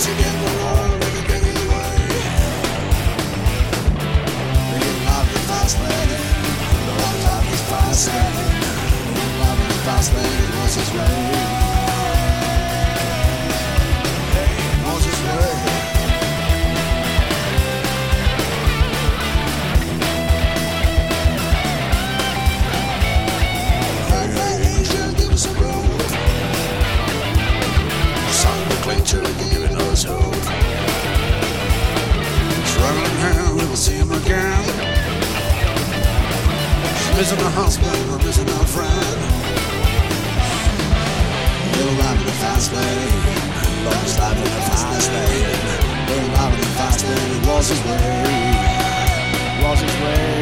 What you do? missing the hospital, I'm missing my friend. Little life in the fast lane, lost life in the fast lane. We'll ride in the fast lane, lost his way, lost his way.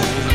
old